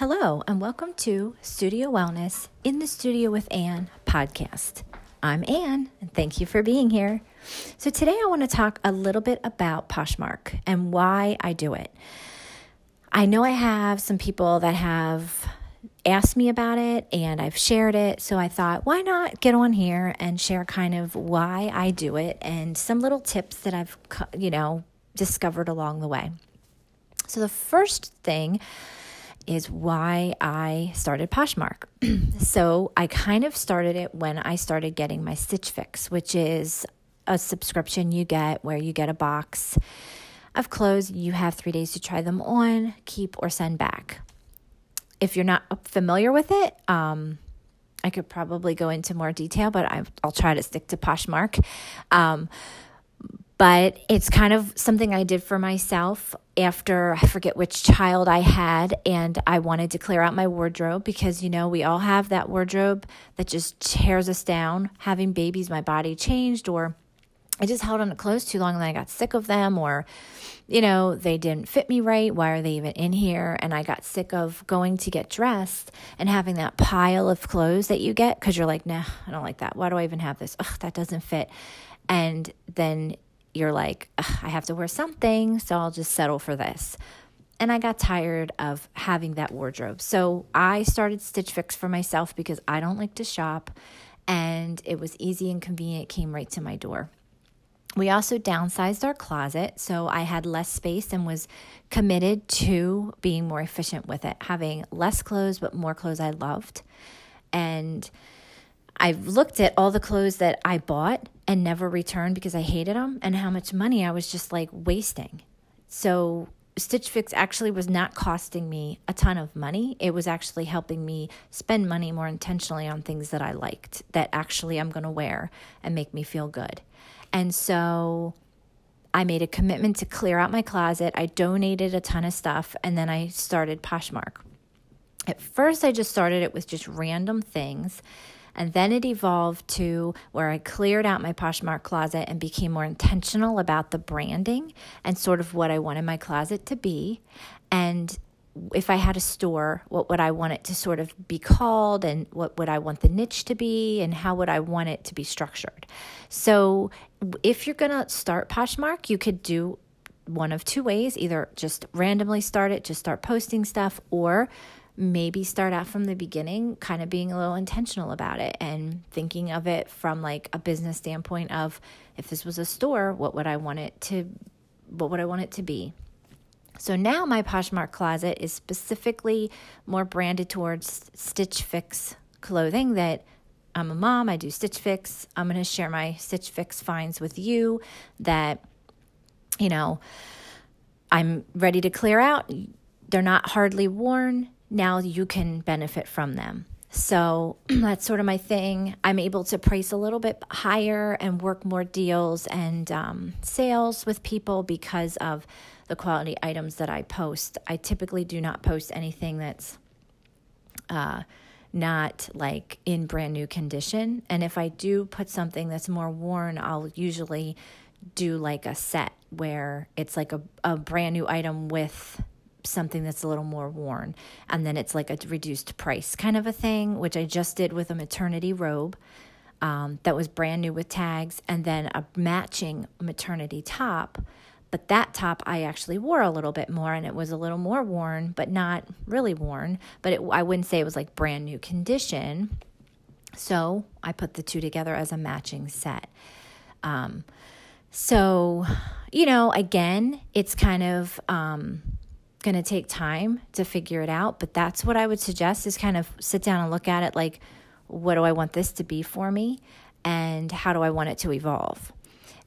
Hello, and welcome to Studio Wellness in the Studio with Anne podcast. I'm Anne, and thank you for being here. So, today I want to talk a little bit about Poshmark and why I do it. I know I have some people that have asked me about it and I've shared it, so I thought, why not get on here and share kind of why I do it and some little tips that I've, you know, discovered along the way. So, the first thing is why I started Poshmark. so I kind of started it when I started getting my Stitch Fix, which is a subscription you get where you get a box of clothes. You have three days to try them on, keep, or send back. If you're not familiar with it, um, I could probably go into more detail, but I, will try to stick to Poshmark. Um, but it's kind of something I did for myself after I forget which child I had, and I wanted to clear out my wardrobe because you know we all have that wardrobe that just tears us down. Having babies, my body changed, or I just held on to clothes too long and I got sick of them, or you know, they didn't fit me right. Why are they even in here? And I got sick of going to get dressed and having that pile of clothes that you get because you're like, nah, I don't like that. Why do I even have this? Ugh, that doesn't fit. And then you're like, I have to wear something, so I'll just settle for this. And I got tired of having that wardrobe. So I started Stitch Fix for myself because I don't like to shop and it was easy and convenient, it came right to my door. We also downsized our closet, so I had less space and was committed to being more efficient with it, having less clothes, but more clothes I loved. And I've looked at all the clothes that I bought and never returned because I hated them and how much money I was just like wasting. So, Stitch Fix actually was not costing me a ton of money. It was actually helping me spend money more intentionally on things that I liked that actually I'm going to wear and make me feel good. And so I made a commitment to clear out my closet. I donated a ton of stuff and then I started Poshmark. At first, I just started it with just random things. And then it evolved to where I cleared out my Poshmark closet and became more intentional about the branding and sort of what I wanted my closet to be. And if I had a store, what would I want it to sort of be called and what would I want the niche to be and how would I want it to be structured? So if you're going to start Poshmark, you could do one of two ways either just randomly start it, just start posting stuff, or maybe start out from the beginning, kind of being a little intentional about it and thinking of it from like a business standpoint of if this was a store, what would I want it to what would I want it to be? So now my Poshmark closet is specifically more branded towards Stitch Fix clothing that I'm a mom, I do Stitch Fix. I'm going to share my Stitch Fix finds with you that you know, I'm ready to clear out. They're not hardly worn now you can benefit from them. So that's sort of my thing. I'm able to price a little bit higher and work more deals and um, sales with people because of the quality items that I post. I typically do not post anything that's uh, not like in brand new condition. And if I do put something that's more worn, I'll usually do like a set where it's like a, a brand new item with something that's a little more worn. And then it's like a reduced price kind of a thing, which I just did with a maternity robe um, that was brand new with tags, and then a matching maternity top. But that top I actually wore a little bit more, and it was a little more worn, but not really worn. But it, I wouldn't say it was like brand new condition. So I put the two together as a matching set. Um, so, you know, again, it's kind of um, going to take time to figure it out, but that's what I would suggest is kind of sit down and look at it like, what do I want this to be for me? And how do I want it to evolve?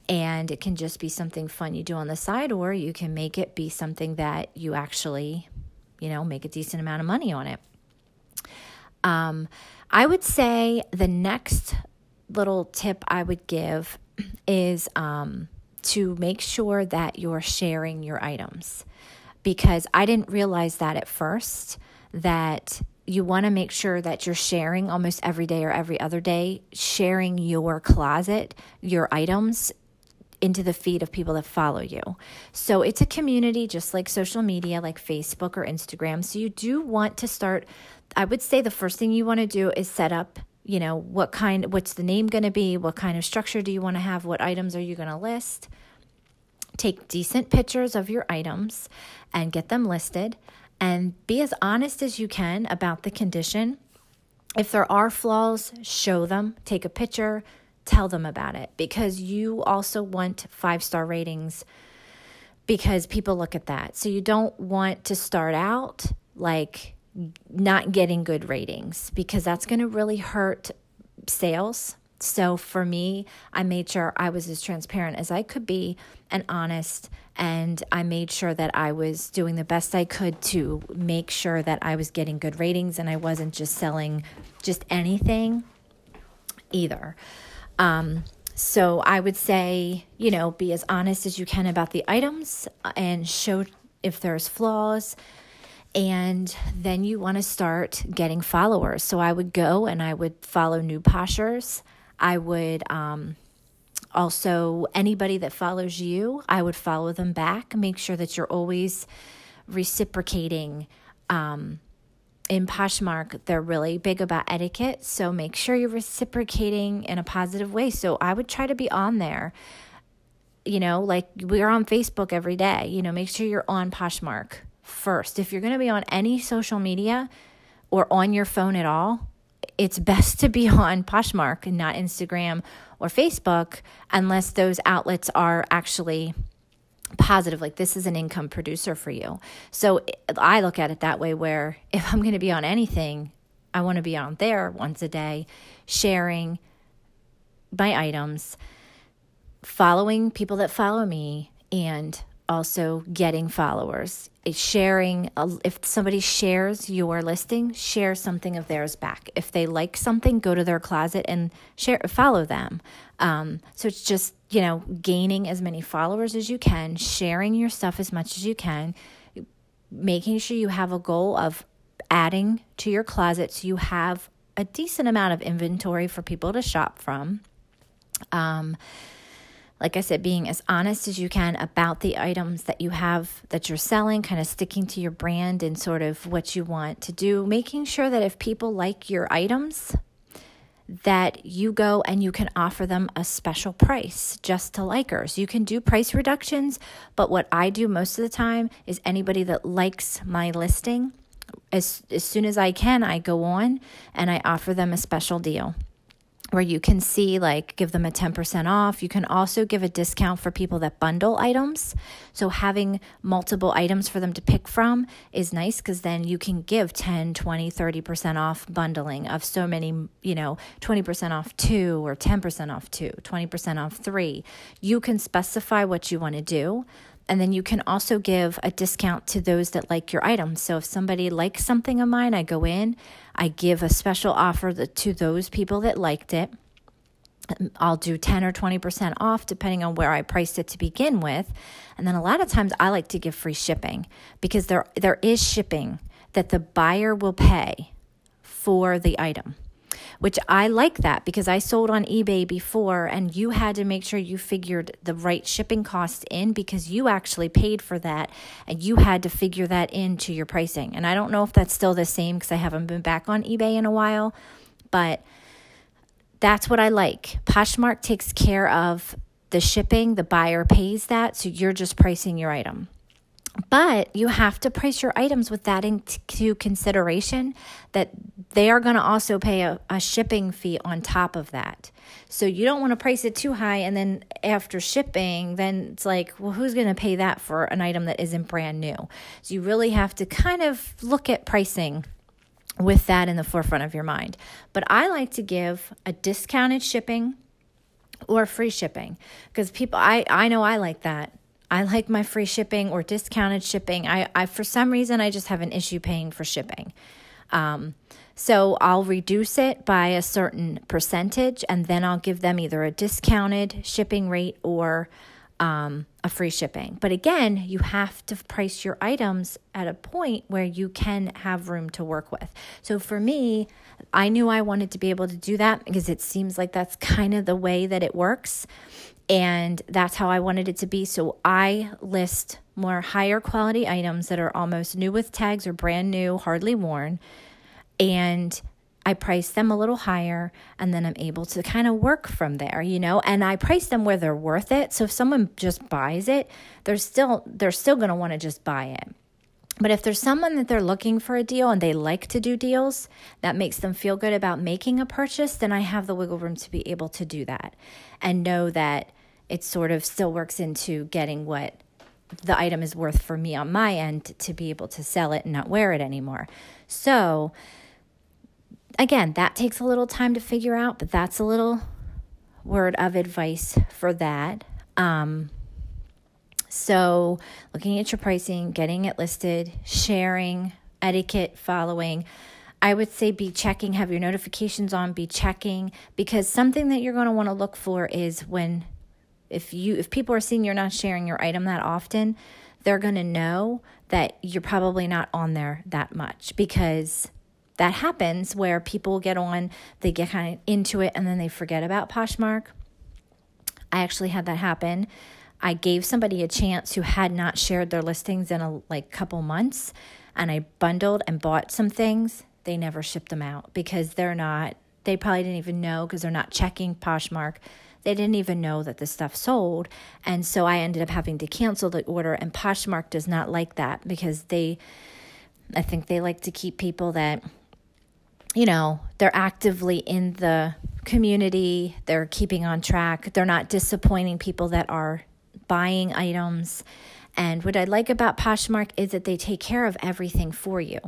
And it can just be something fun you do on the side, or you can make it be something that you actually, you know, make a decent amount of money on it. Um, I would say the next little tip I would give is um, to make sure that you're sharing your items because I didn't realize that at first that you want to make sure that you're sharing almost every day or every other day, sharing your closet, your items into the feed of people that follow you. So it's a community just like social media, like Facebook or Instagram. So you do want to start, I would say the first thing you want to do is set up you know what kind what's the name going to be what kind of structure do you want to have what items are you going to list take decent pictures of your items and get them listed and be as honest as you can about the condition if there are flaws show them take a picture tell them about it because you also want five star ratings because people look at that. So you don't want to start out like not getting good ratings because that's going to really hurt sales. So for me, I made sure I was as transparent as I could be and honest. And I made sure that I was doing the best I could to make sure that I was getting good ratings and I wasn't just selling just anything either. Um, so I would say, you know, be as honest as you can about the items and show if there's flaws. And then you want to start getting followers. So I would go and I would follow new poshers. I would um, also, anybody that follows you, I would follow them back. Make sure that you're always reciprocating. Um, in Poshmark, they're really big about etiquette. So make sure you're reciprocating in a positive way. So I would try to be on there. You know, like we're on Facebook every day. You know, make sure you're on Poshmark first. If you're going to be on any social media or on your phone at all, it's best to be on Poshmark and not Instagram or Facebook unless those outlets are actually positive like this is an income producer for you. So i look at it that way where if i'm going to be on anything i want to be on there once a day sharing my items following people that follow me and also getting followers sharing if somebody shares your listing share something of theirs back. If they like something go to their closet and share follow them. Um, so it's just you know gaining as many followers as you can sharing your stuff as much as you can making sure you have a goal of adding to your closet so you have a decent amount of inventory for people to shop from. Um, like I said, being as honest as you can about the items that you have that you're selling, kind of sticking to your brand and sort of what you want to do, making sure that if people like your items, that you go and you can offer them a special price just to likers. You can do price reductions, but what I do most of the time is anybody that likes my listing, as, as soon as I can, I go on and I offer them a special deal where you can see like give them a 10% off. You can also give a discount for people that bundle items. So having multiple items for them to pick from is nice cuz then you can give 10, 20, 30% off bundling of so many, you know, 20% off 2 or 10% off 2, 20% off 3. You can specify what you want to do. And then you can also give a discount to those that like your items. So if somebody likes something of mine, I go in, I give a special offer to those people that liked it. I'll do 10 or 20% off depending on where I priced it to begin with. And then a lot of times I like to give free shipping because there there is shipping that the buyer will pay for the item which I like that because I sold on eBay before and you had to make sure you figured the right shipping cost in because you actually paid for that and you had to figure that into your pricing. And I don't know if that's still the same because I haven't been back on eBay in a while, but that's what I like. Poshmark takes care of the shipping, the buyer pays that, so you're just pricing your item. But you have to price your items with that into consideration that they are going to also pay a, a, shipping fee on top of that. So you don't want to price it too high and then after shipping, then it's like, well, who's going to pay that for an item that isn't brand new? So you really have to kind of look at pricing with that in the forefront of your mind. But I like to give a discounted shipping or free shipping because people I I know I like that I like my free shipping or discounted shipping. I, I for some reason I just have an issue paying for shipping. Um, so I'll reduce it by a certain percentage and then I'll give them either a discounted shipping rate or um, a free shipping. But again, you have to price your items at a point where you can have room to work with. So for me, I knew I wanted to be able to do that because it seems like that's kind of the way that it works. And that's how I wanted it to be. So I list more higher quality items that are almost new with tags or brand new, hardly worn. And I price them a little higher and then I'm able to kind of work from there, you know, and I price them where they're worth it. So if someone just buys it, they're still they're still going to want to just buy it. But if there's someone that they're looking for a deal and they like to do deals that makes them feel good about making a purchase, then I have the wiggle room to be able to do that and know that it sort of still works into getting what the item is worth for me on my end to be able to sell it and not wear it anymore. So, again, that takes a little time to figure out, but that's a little word of advice for that. Um, so, looking at your pricing, getting it listed, sharing, etiquette, following. I would say be checking, have your notifications on, be checking because something that you're going to want to look for is when if you if people are seeing you're not sharing your item that often, they're going to know that you're probably not on there that much because that happens where people get on, they get kind of into it, and then they forget about Poshmark. I actually had that happen. I gave somebody a chance who had not shared their listings in a like couple months, and I bundled and bought some things. They never shipped them out because they're not. They probably didn't even know because they're not checking Poshmark. They didn't even know that the stuff sold, and so I ended up having to cancel the order. And Poshmark does not like that because they, I think they like to keep people that you know, they're actively in the community, they're keeping on track, they're not disappointing people that are buying items. And what I like about Poshmark is that they take care of everything for you.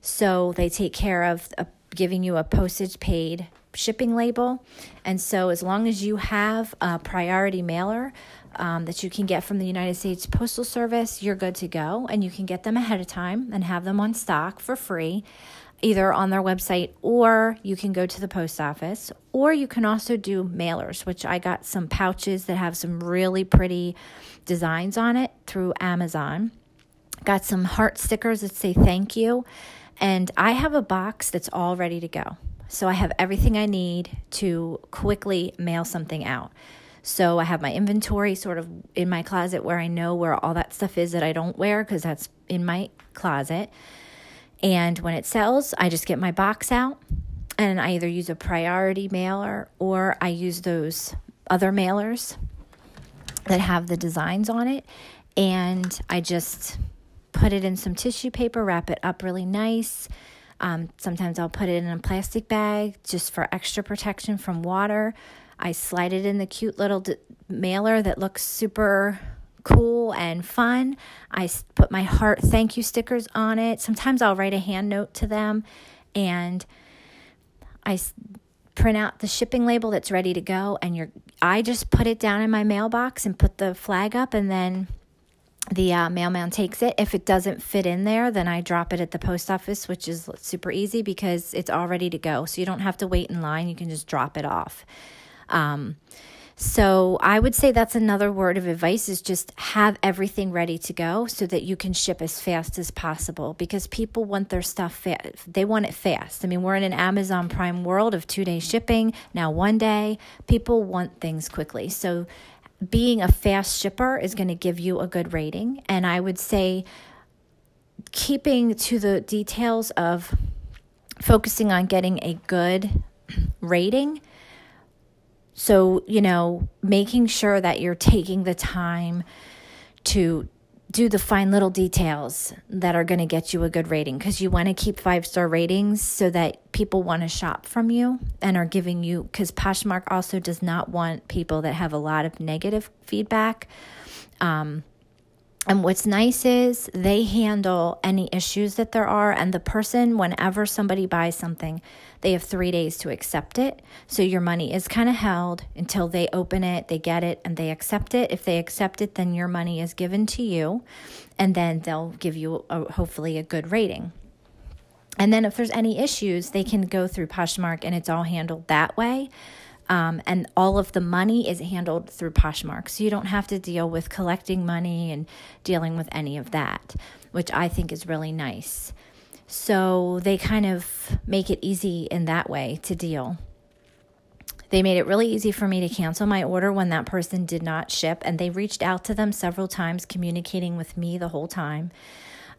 So they take care of uh, giving you a postage paid shipping label. And so as long as you have a priority mailer, um, that you can get from the United States Postal Service, you're good to go. And you can get them ahead of time and have them on stock for free either on their website or you can go to the post office or you can also do mailers which i got some pouches that have some really pretty designs on it through amazon. Got some heart stickers that say thank you and i have a box that's all ready to go. So i have everything i need to quickly mail something out. So i have my inventory sort of in my closet where i know where all that stuff is that i don't wear because that's in my closet and when it sells, I just get my box out and I either use a priority mailer or I use those other mailers that have the designs on it. And I just put it in some tissue paper, wrap it up really nice. Um, sometimes I'll put it in a plastic bag just for extra protection from water. I slide it in the cute little d- mailer that looks super cool and fun. I put my heart thank you stickers on it. Sometimes I'll write a hand note to them and I print out the shipping label that's ready to go and you're I just put it down in my mailbox and put the flag up and then the uh, mailman takes it. If it doesn't fit in there, then I drop it at the post office, which is super easy because it's all ready to go. So you don't have to wait in line. You can just drop it off. Um, so I would say that's another word of advice is just have everything ready to go so that you can ship as fast as possible because people want their stuff fast. They want it fast. I mean, we're in an Amazon Prime world of 2-day shipping, now 1 day. People want things quickly. So being a fast shipper is going to give you a good rating and I would say keeping to the details of focusing on getting a good rating so, you know, making sure that you're taking the time to do the fine little details that are going to get you a good rating because you want to keep five star ratings so that people want to shop from you and are giving you because Poshmark also does not want people that have a lot of negative feedback. Um, and what's nice is they handle any issues that there are, and the person, whenever somebody buys something, they have three days to accept it. So your money is kind of held until they open it, they get it, and they accept it. If they accept it, then your money is given to you, and then they'll give you a, hopefully a good rating. And then if there's any issues, they can go through Poshmark and it's all handled that way. Um, and all of the money is handled through Poshmark. So you don't have to deal with collecting money and dealing with any of that, which I think is really nice. So they kind of make it easy in that way to deal. They made it really easy for me to cancel my order when that person did not ship, and they reached out to them several times, communicating with me the whole time.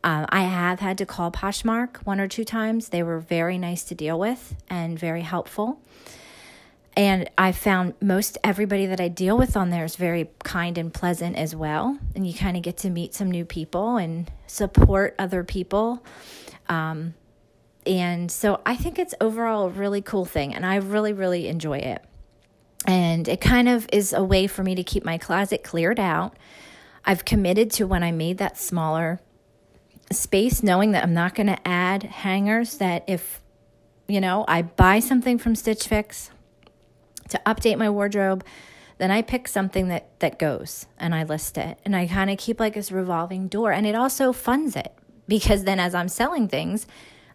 Um, I have had to call Poshmark one or two times. They were very nice to deal with and very helpful. And I found most everybody that I deal with on there is very kind and pleasant as well. And you kind of get to meet some new people and support other people. Um, and so I think it's overall a really cool thing. And I really, really enjoy it. And it kind of is a way for me to keep my closet cleared out. I've committed to when I made that smaller space, knowing that I'm not going to add hangers, that if, you know, I buy something from Stitch Fix, to update my wardrobe, then I pick something that that goes and I list it. And I kind of keep like this revolving door and it also funds it because then as I'm selling things,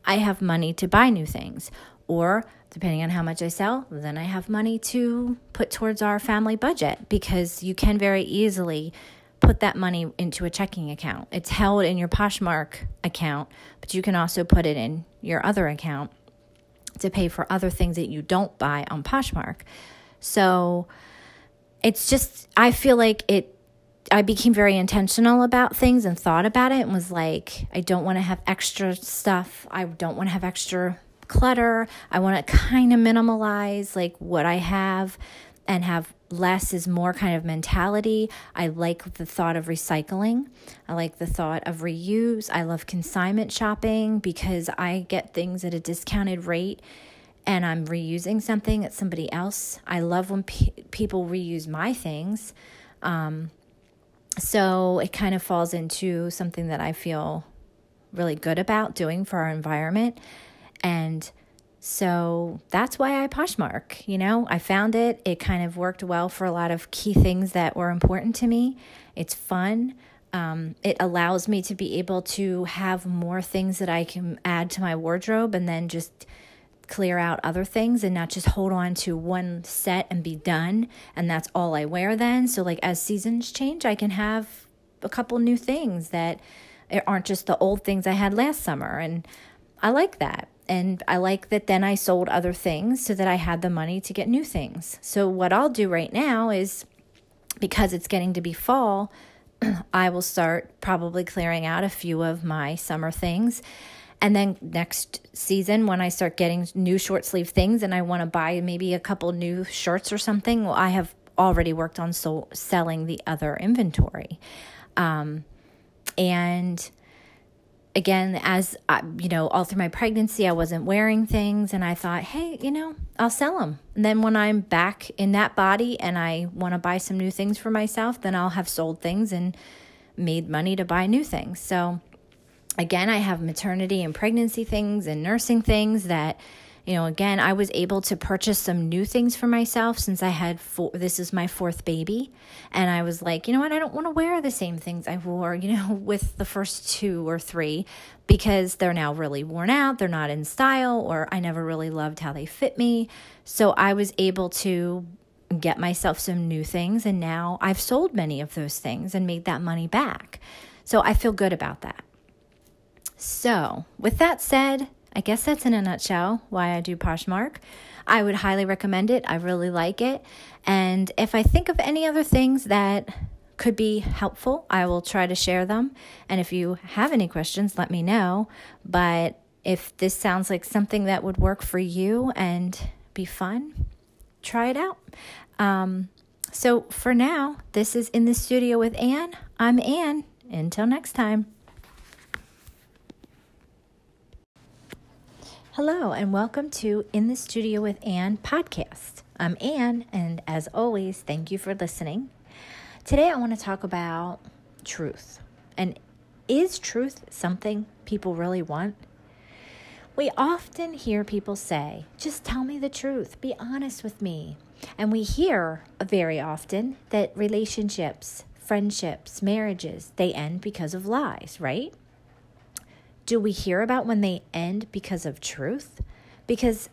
I have money to buy new things or depending on how much I sell, then I have money to put towards our family budget because you can very easily put that money into a checking account. It's held in your Poshmark account, but you can also put it in your other account to pay for other things that you don't buy on Poshmark. So it's just, I feel like it, I became very intentional about things and thought about it and was like, I don't want to have extra stuff. I don't want to have extra clutter. I want to kind of minimalize like what I have and have less is more kind of mentality. I like the thought of recycling. I like the thought of reuse. I love consignment shopping because I get things at a discounted rate and I'm reusing something at somebody else. I love when pe- people reuse my things. Um, so it kind of falls into something that I feel really good about doing for our environment. And so that's why I Poshmark. You know, I found it. It kind of worked well for a lot of key things that were important to me. It's fun. Um, it allows me to be able to have more things that I can add to my wardrobe and then just clear out other things and not just hold on to one set and be done. And that's all I wear then. So, like, as seasons change, I can have a couple new things that aren't just the old things I had last summer. And I like that. And I like that then I sold other things so that I had the money to get new things. So, what I'll do right now is because it's getting to be fall, I will start probably clearing out a few of my summer things. And then next season, when I start getting new short sleeve things and I want to buy maybe a couple new shirts or something, well, I have already worked on so- selling the other inventory. Um, and again, as I, you know, all through my pregnancy, I wasn't wearing things, and I thought, hey, you know, I'll sell them. And then when I'm back in that body and I want to buy some new things for myself, then I'll have sold things and made money to buy new things. So, again, I have maternity and pregnancy things and nursing things that you know, again, I was able to purchase some new things for myself since I had four, this is my fourth baby. And I was like, you know what? I don't want to wear the same things I wore, you know, with the first two or three because they're now really worn out. They're not in style, or I never really loved how they fit me. So I was able to get myself some new things. And now I've sold many of those things and made that money back. So I feel good about that. So, with that said, I guess that's in a nutshell why I do Poshmark. I would highly recommend it. I really like it. And if I think of any other things that could be helpful, I will try to share them. And if you have any questions, let me know. But if this sounds like something that would work for you and be fun, try it out. Um, so for now, this is In the Studio with Anne. I'm Anne. Until next time. Hello, and welcome to In the Studio with Anne podcast. I'm Anne, and as always, thank you for listening. Today, I want to talk about truth. And is truth something people really want? We often hear people say, just tell me the truth, be honest with me. And we hear very often that relationships, friendships, marriages, they end because of lies, right? Do we hear about when they end because of truth? Because,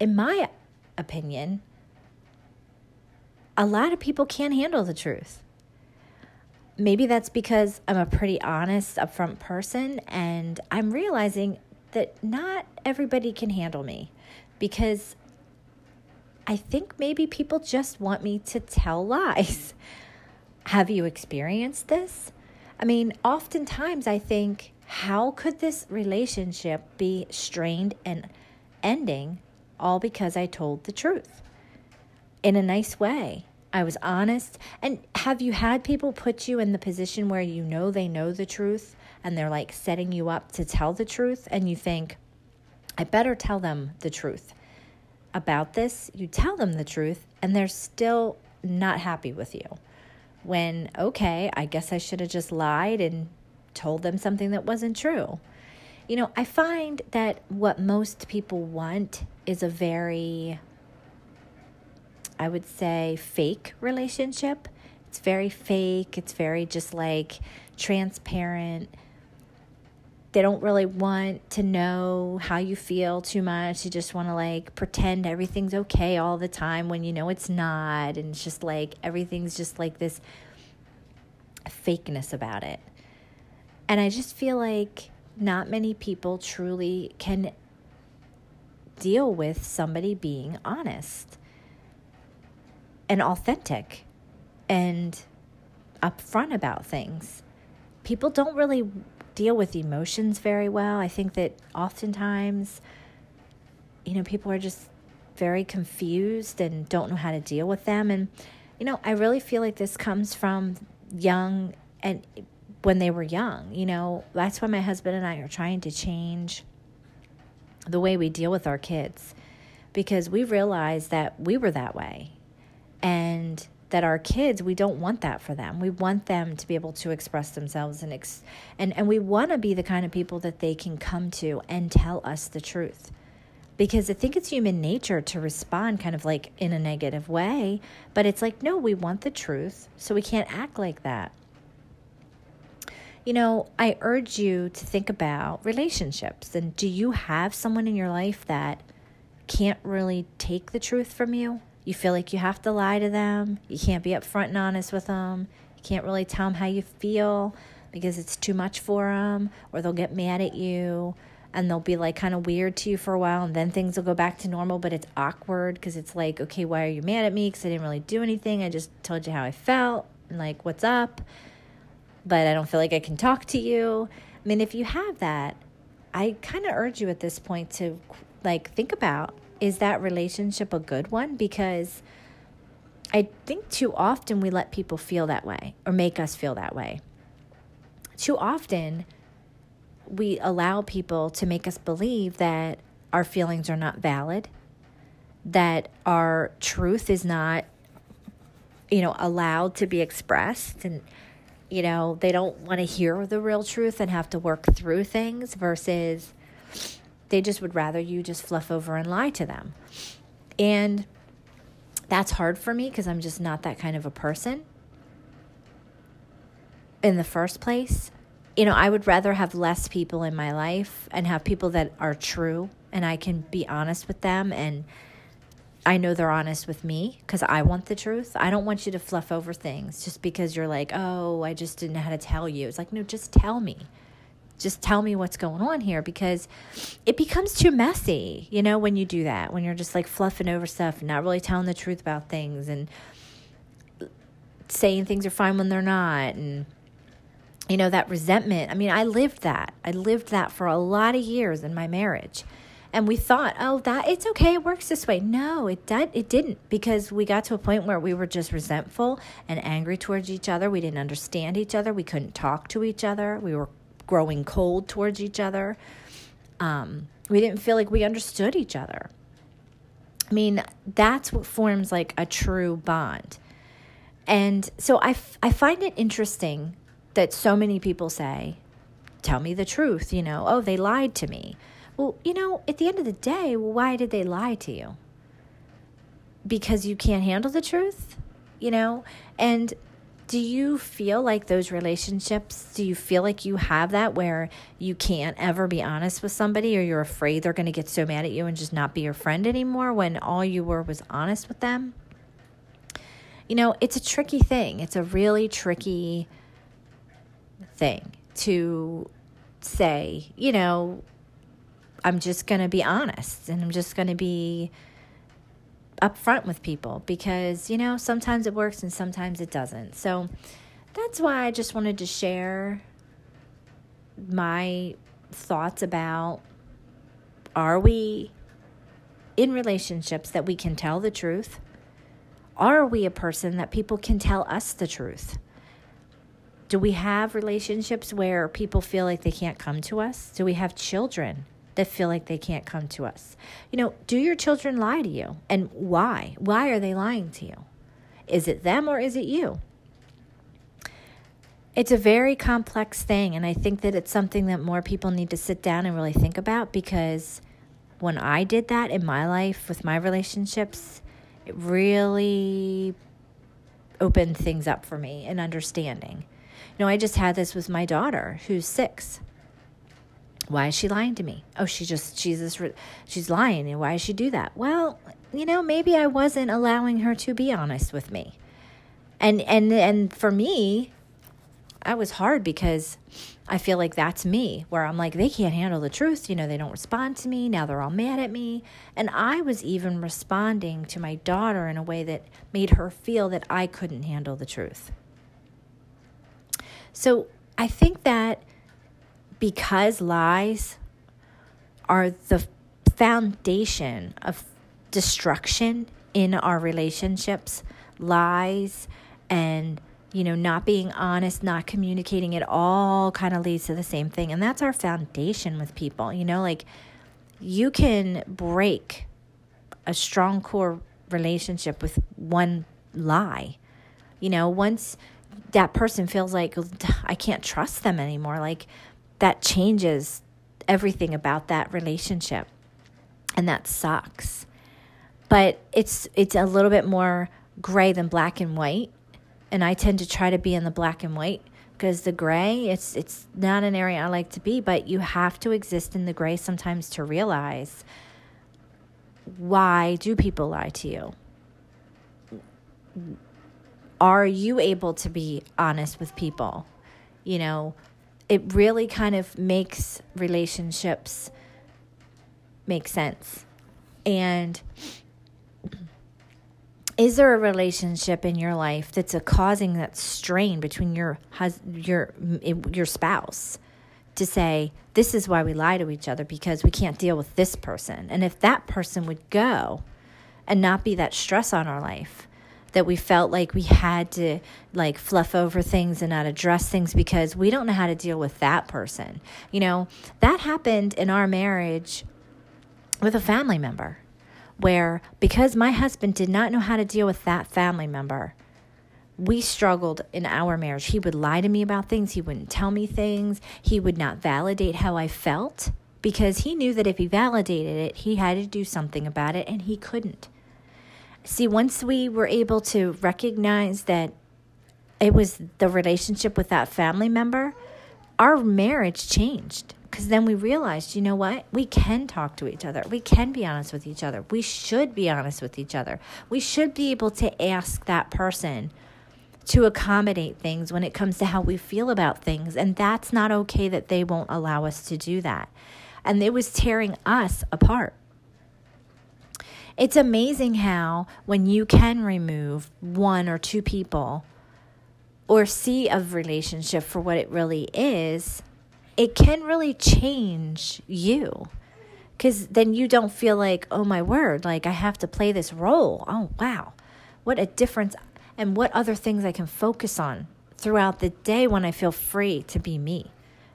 in my opinion, a lot of people can't handle the truth. Maybe that's because I'm a pretty honest, upfront person, and I'm realizing that not everybody can handle me because I think maybe people just want me to tell lies. Have you experienced this? I mean, oftentimes I think, how could this relationship be strained and ending all because I told the truth in a nice way? I was honest. And have you had people put you in the position where you know they know the truth and they're like setting you up to tell the truth and you think, I better tell them the truth about this? You tell them the truth and they're still not happy with you. When, okay, I guess I should have just lied and told them something that wasn't true. You know, I find that what most people want is a very I would say, fake relationship. It's very fake. It's very just like transparent. They don't really want to know how you feel too much. You just want to like pretend everything's okay all the time when you know it's not. And it's just like everything's just like this fakeness about it. And I just feel like not many people truly can deal with somebody being honest and authentic and upfront about things. People don't really deal with emotions very well. I think that oftentimes, you know, people are just very confused and don't know how to deal with them. And, you know, I really feel like this comes from young and when they were young. You know, that's why my husband and I are trying to change the way we deal with our kids because we realized that we were that way and that our kids we don't want that for them we want them to be able to express themselves and ex- and and we want to be the kind of people that they can come to and tell us the truth because i think it's human nature to respond kind of like in a negative way but it's like no we want the truth so we can't act like that you know i urge you to think about relationships and do you have someone in your life that can't really take the truth from you you feel like you have to lie to them. You can't be upfront and honest with them. You can't really tell them how you feel because it's too much for them, or they'll get mad at you and they'll be like kind of weird to you for a while, and then things will go back to normal, but it's awkward because it's like, okay, why are you mad at me? Because I didn't really do anything. I just told you how I felt and like, what's up? But I don't feel like I can talk to you. I mean, if you have that, I kind of urge you at this point to like think about is that relationship a good one? Because I think too often we let people feel that way or make us feel that way. Too often we allow people to make us believe that our feelings are not valid, that our truth is not, you know, allowed to be expressed and you know, they don't want to hear the real truth and have to work through things versus they just would rather you just fluff over and lie to them. And that's hard for me because I'm just not that kind of a person in the first place. You know, I would rather have less people in my life and have people that are true and I can be honest with them and I know they're honest with me because I want the truth. I don't want you to fluff over things just because you're like, oh, I just didn't know how to tell you. It's like, no, just tell me just tell me what's going on here because it becomes too messy, you know, when you do that, when you're just like fluffing over stuff and not really telling the truth about things and saying things are fine when they're not. And, you know, that resentment. I mean, I lived that. I lived that for a lot of years in my marriage. And we thought, oh, that it's okay, it works this way. No, it did it didn't because we got to a point where we were just resentful and angry towards each other. We didn't understand each other. We couldn't talk to each other. We were growing cold towards each other. Um, we didn't feel like we understood each other. I mean, that's what forms like a true bond. And so I, f- I find it interesting that so many people say, Tell me the truth, you know, oh, they lied to me. Well, you know, at the end of the day, why did they lie to you? Because you can't handle the truth, you know? And do you feel like those relationships, do you feel like you have that where you can't ever be honest with somebody or you're afraid they're going to get so mad at you and just not be your friend anymore when all you were was honest with them? You know, it's a tricky thing. It's a really tricky thing to say, you know, I'm just going to be honest and I'm just going to be upfront with people because, you know, sometimes it works and sometimes it doesn't. So that's why I just wanted to share my thoughts about are we in relationships that we can tell the truth? Are we a person that people can tell us the truth? Do we have relationships where people feel like they can't come to us? Do we have children that feel like they can't come to us? You know, do your children lie to you? And why? Why are they lying to you? Is it them or is it you? It's a very complex thing, and I think that it's something that more people need to sit down and really think about because when I did that in my life with my relationships, it really opened things up for me and understanding. You know, I just had this with my daughter who's six. Why is she lying to me? Oh, she just she's this she's lying, and why does she do that? Well, you know, maybe I wasn't allowing her to be honest with me, and and and for me, I was hard because I feel like that's me, where I'm like, they can't handle the truth. You know, they don't respond to me. Now they're all mad at me. And I was even responding to my daughter in a way that made her feel that I couldn't handle the truth. So I think that because lies are the foundation of destruction in our relationships, lies and you know, not being honest, not communicating, it all kind of leads to the same thing. And that's our foundation with people. You know, like you can break a strong core relationship with one lie. You know, once that person feels like I can't trust them anymore, like that changes everything about that relationship. And that sucks. But it's it's a little bit more gray than black and white and I tend to try to be in the black and white because the gray it's it's not an area I like to be but you have to exist in the gray sometimes to realize why do people lie to you are you able to be honest with people you know it really kind of makes relationships make sense. And is there a relationship in your life that's a causing that strain between your hus- your your spouse to say this is why we lie to each other because we can't deal with this person. And if that person would go and not be that stress on our life that we felt like we had to like fluff over things and not address things because we don't know how to deal with that person you know that happened in our marriage with a family member where because my husband did not know how to deal with that family member, we struggled in our marriage. He would lie to me about things, he wouldn't tell me things, he would not validate how I felt because he knew that if he validated it, he had to do something about it and he couldn't. See, once we were able to recognize that it was the relationship with that family member, our marriage changed because then we realized, you know what? We can talk to each other. We can be honest with each other. We should be honest with each other. We should be able to ask that person to accommodate things when it comes to how we feel about things. And that's not okay that they won't allow us to do that. And it was tearing us apart. It's amazing how, when you can remove one or two people or see a relationship for what it really is, it can really change you because then you don't feel like, oh my word, like I have to play this role. Oh, wow. What a difference. And what other things I can focus on throughout the day when I feel free to be me,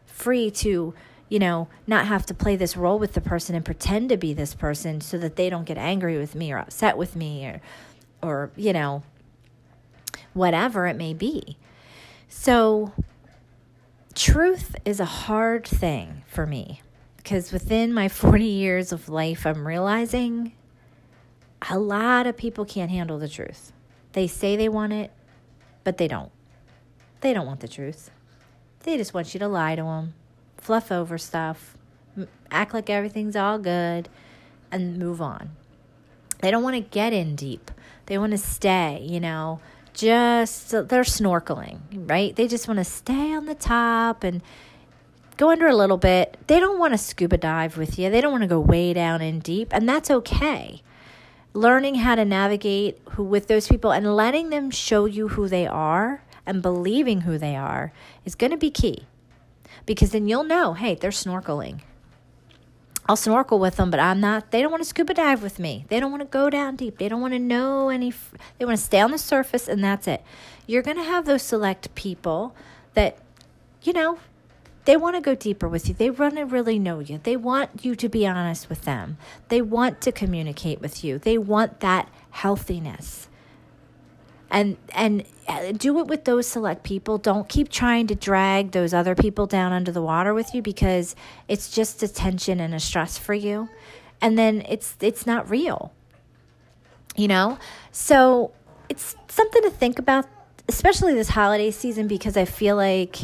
free to, you know, not have to play this role with the person and pretend to be this person so that they don't get angry with me or upset with me or, or, you know, whatever it may be. So, truth is a hard thing for me because within my 40 years of life, I'm realizing a lot of people can't handle the truth. They say they want it, but they don't. They don't want the truth. They just want you to lie to them, fluff over stuff, act like everything's all good, and move on. They don't want to get in deep. They want to stay, you know, just uh, they're snorkeling, right? They just want to stay on the top and go under a little bit. They don't want to scuba dive with you. They don't want to go way down in deep, and that's okay. learning how to navigate who with those people and letting them show you who they are and believing who they are is going to be key. Because then you'll know, hey, they're snorkeling. I'll snorkel with them, but I'm not. They don't want to scuba dive with me. They don't want to go down deep. They don't want to know any. They want to stay on the surface, and that's it. You're going to have those select people that, you know, they want to go deeper with you. They want to really know you. They want you to be honest with them. They want to communicate with you. They want that healthiness and and uh, do it with those select people. Don't keep trying to drag those other people down under the water with you because it's just a tension and a stress for you. And then it's it's not real you know? So it's something to think about especially this holiday season because i feel like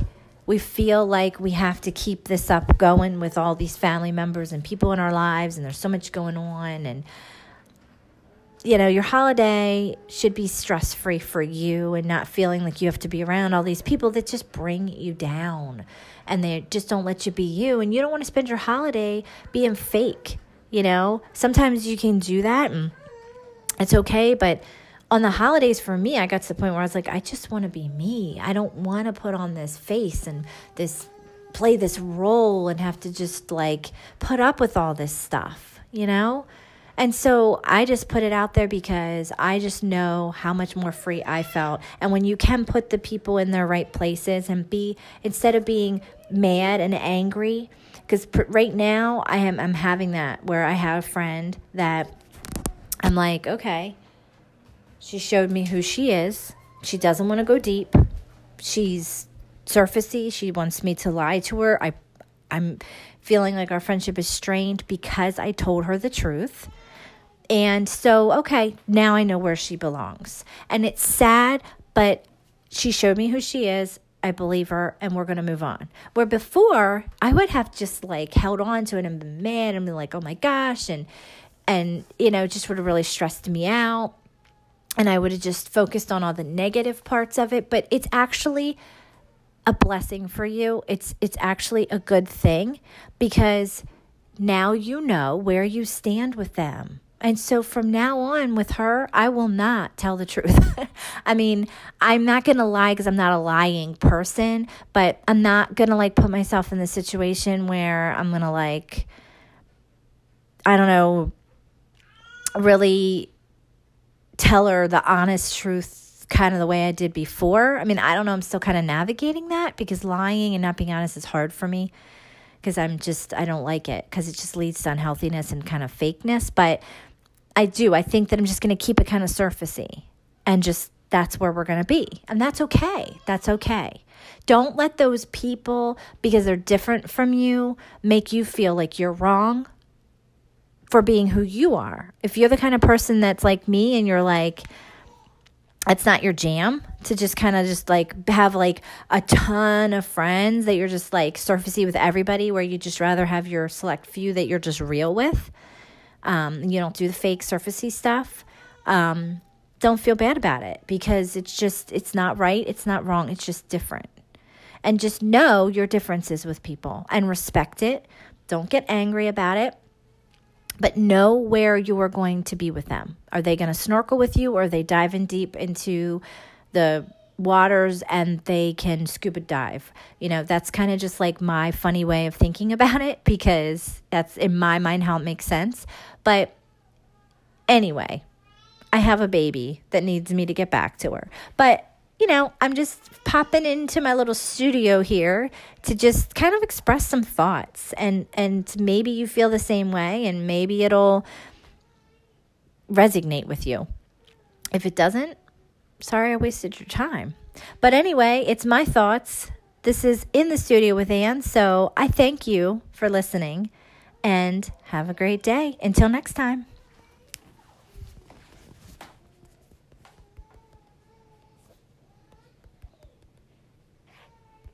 we feel like we have to keep this up going with all these family members and people in our lives and there's so much going on and you know, your holiday should be stress free for you and not feeling like you have to be around all these people that just bring you down and they just don't let you be you. And you don't want to spend your holiday being fake, you know? Sometimes you can do that and it's okay, but on the holidays for me, I got to the point where I was like, I just want to be me. I don't want to put on this face and this play this role and have to just like put up with all this stuff, you know? And so I just put it out there because I just know how much more free I felt. And when you can put the people in their right places and be, instead of being mad and angry, because pr- right now I am I'm having that where I have a friend that I'm like, okay, she showed me who she is. She doesn't want to go deep. She's surfacey. She wants me to lie to her. I I'm feeling like our friendship is strained because I told her the truth. And so, okay, now I know where she belongs. And it's sad, but she showed me who she is. I believe her, and we're going to move on. Where before, I would have just like held on to it and been mad and been like, oh my gosh, and, and, you know, just would have really stressed me out. And I would have just focused on all the negative parts of it. But it's actually a blessing for you. It's, it's actually a good thing because now you know where you stand with them and so from now on with her, I will not tell the truth. I mean, I'm not going to lie because I'm not a lying person, but I'm not going to like put myself in the situation where I'm going to like, I don't know, really tell her the honest truth kind of the way I did before. I mean, I don't know. I'm still kind of navigating that because lying and not being honest is hard for me because I'm just, I don't like it because it just leads to unhealthiness and kind of fakeness. But I do. I think that I'm just going to keep it kind of surfacey and just that's where we're going to be. And that's okay. That's okay. Don't let those people, because they're different from you, make you feel like you're wrong for being who you are. If you're the kind of person that's like me and you're like, it's not your jam to just kind of just like have like a ton of friends that you're just like surfacey with everybody where you just rather have your select few that you're just real with um, you don't do the fake surfacey stuff, um, don't feel bad about it because it's just, it's not right, it's not wrong, it's just different. And just know your differences with people and respect it. Don't get angry about it, but know where you are going to be with them. Are they going to snorkel with you or are they diving deep into the waters and they can scuba dive. You know, that's kind of just like my funny way of thinking about it because that's in my mind how it makes sense. But anyway, I have a baby that needs me to get back to her. But you know, I'm just popping into my little studio here to just kind of express some thoughts and and maybe you feel the same way and maybe it'll resonate with you. If it doesn't, sorry I wasted your time. But anyway, it's my thoughts. This is in the studio with Anne. So I thank you for listening and have a great day. Until next time.